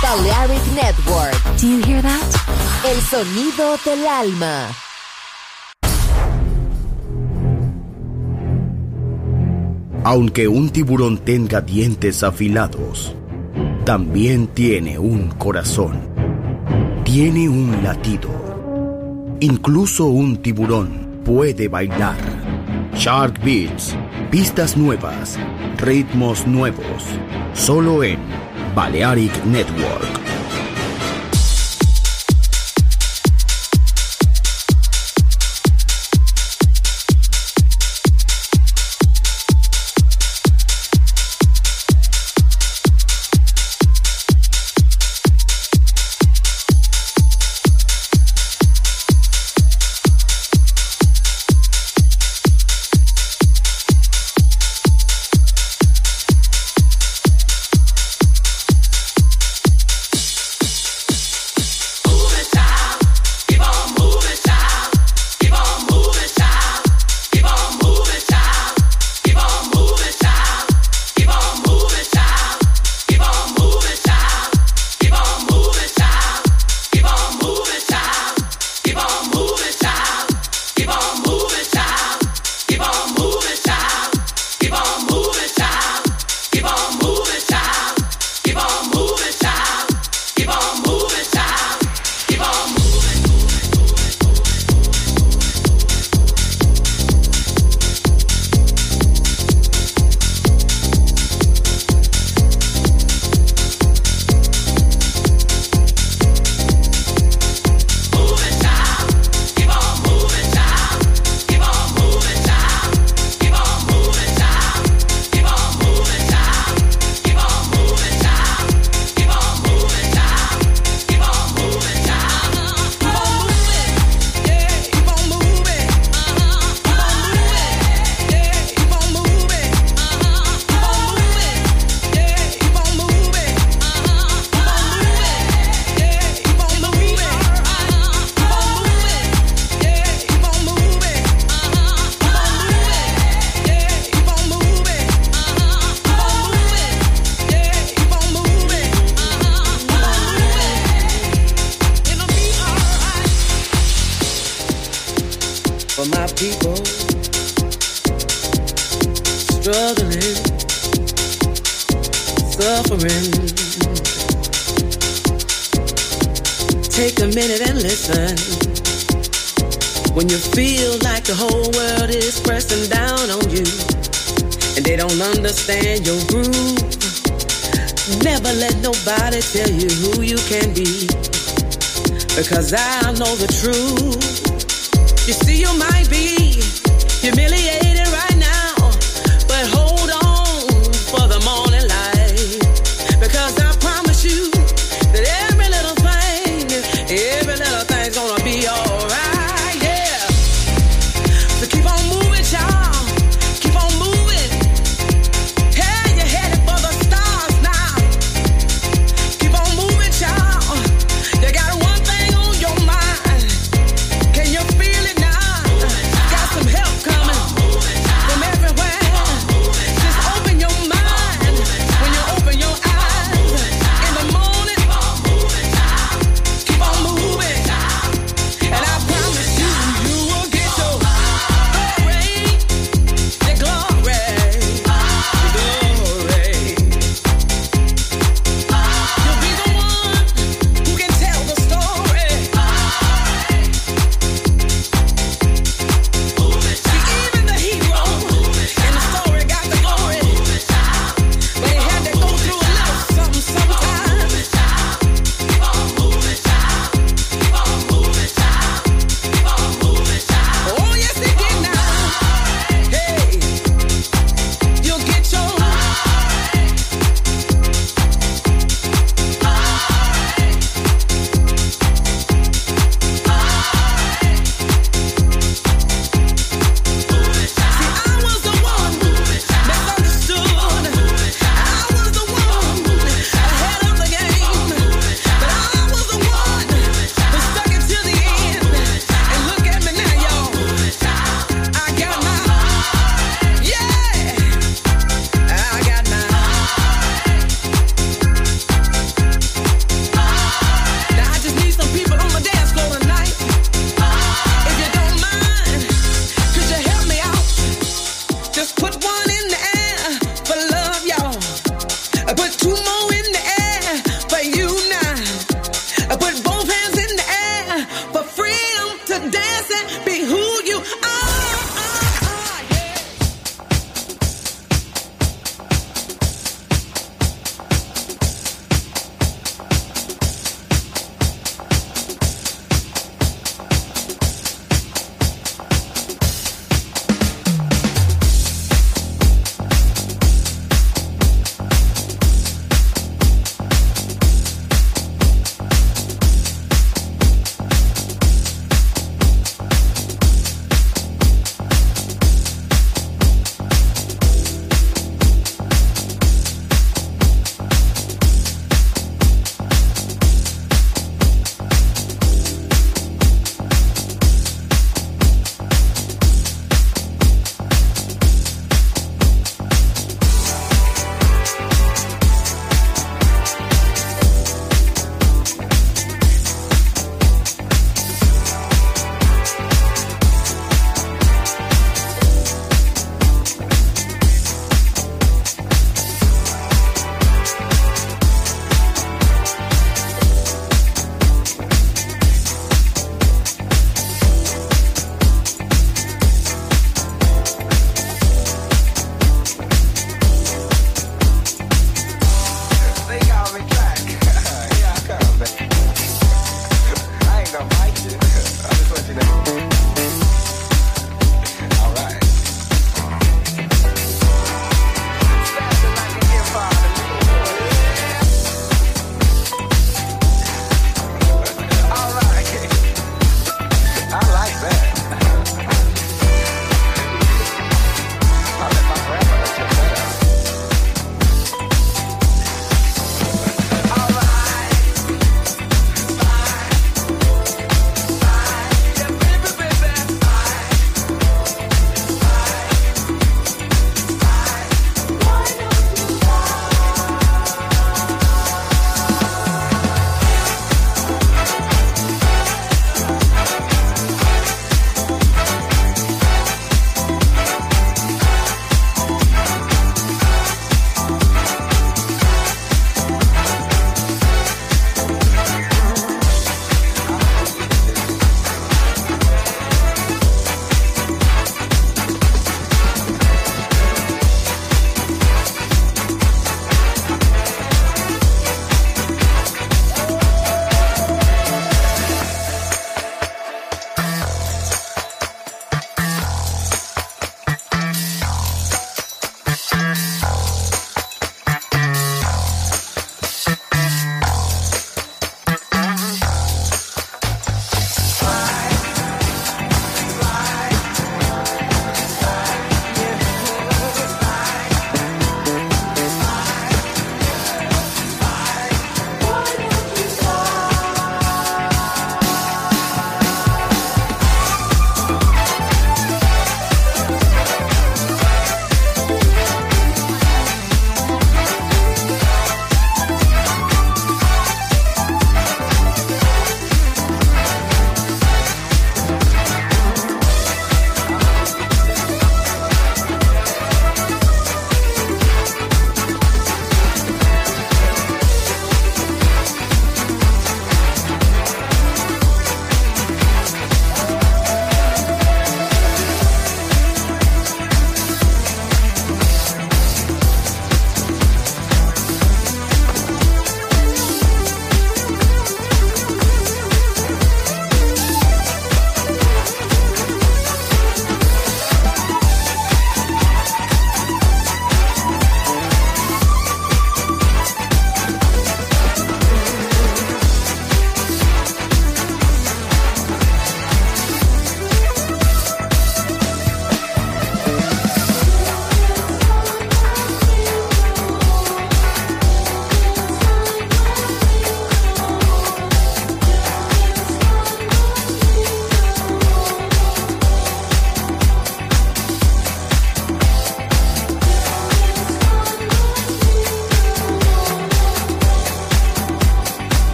Balearic Network. Do you hear that? El sonido del alma. Aunque un tiburón tenga dientes afilados, también tiene un corazón. Tiene un latido. Incluso un tiburón puede bailar. Shark Beats, pistas nuevas, ritmos nuevos, solo en Balearic Network.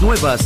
Nuevas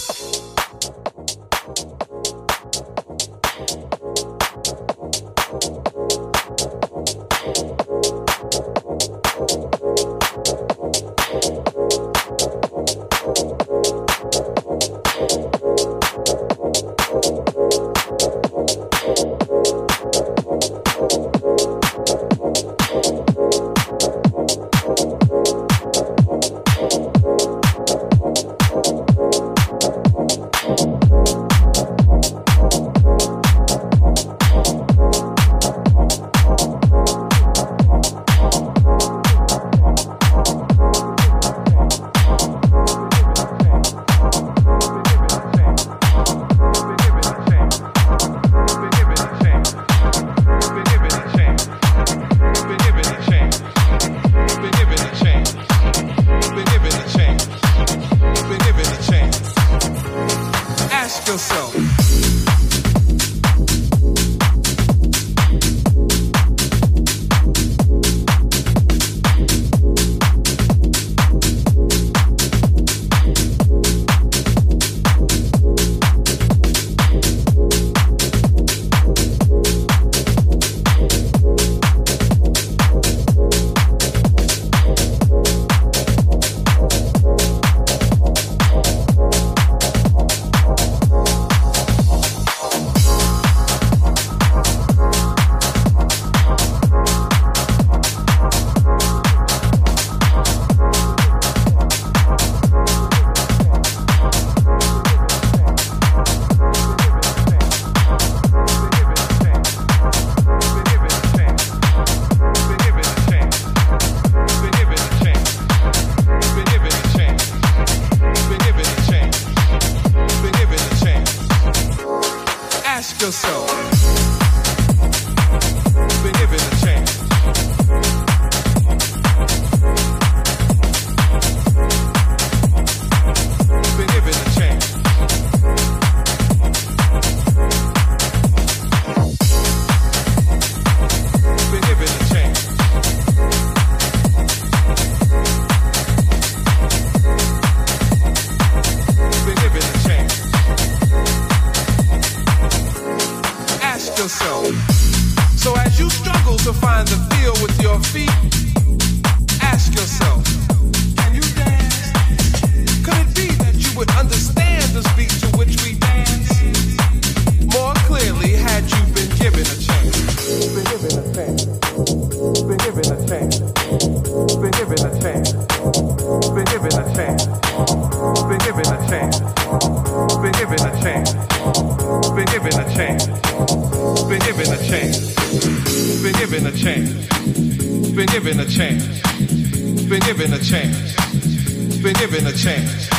Been given a chance,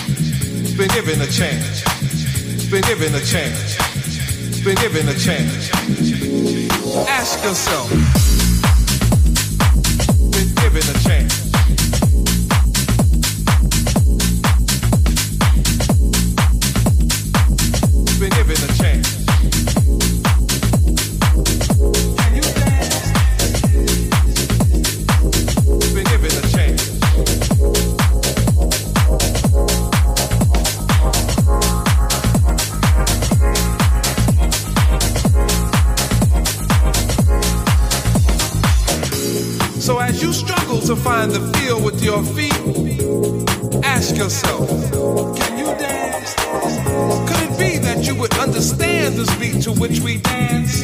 been given a chance, been given a chance, been given a chance. Ask yourself, been given a chance. to find the feel with your feet, ask yourself, can you dance? Could it be that you would understand the beat to which we dance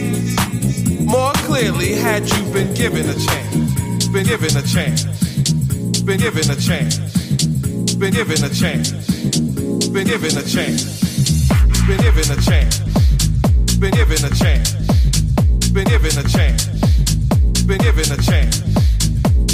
more clearly had you been given a chance? Been given a chance. Been given a chance. Been given a chance. Been given a chance. Been given a chance. Been given a chance. Been given a chance. Been given a chance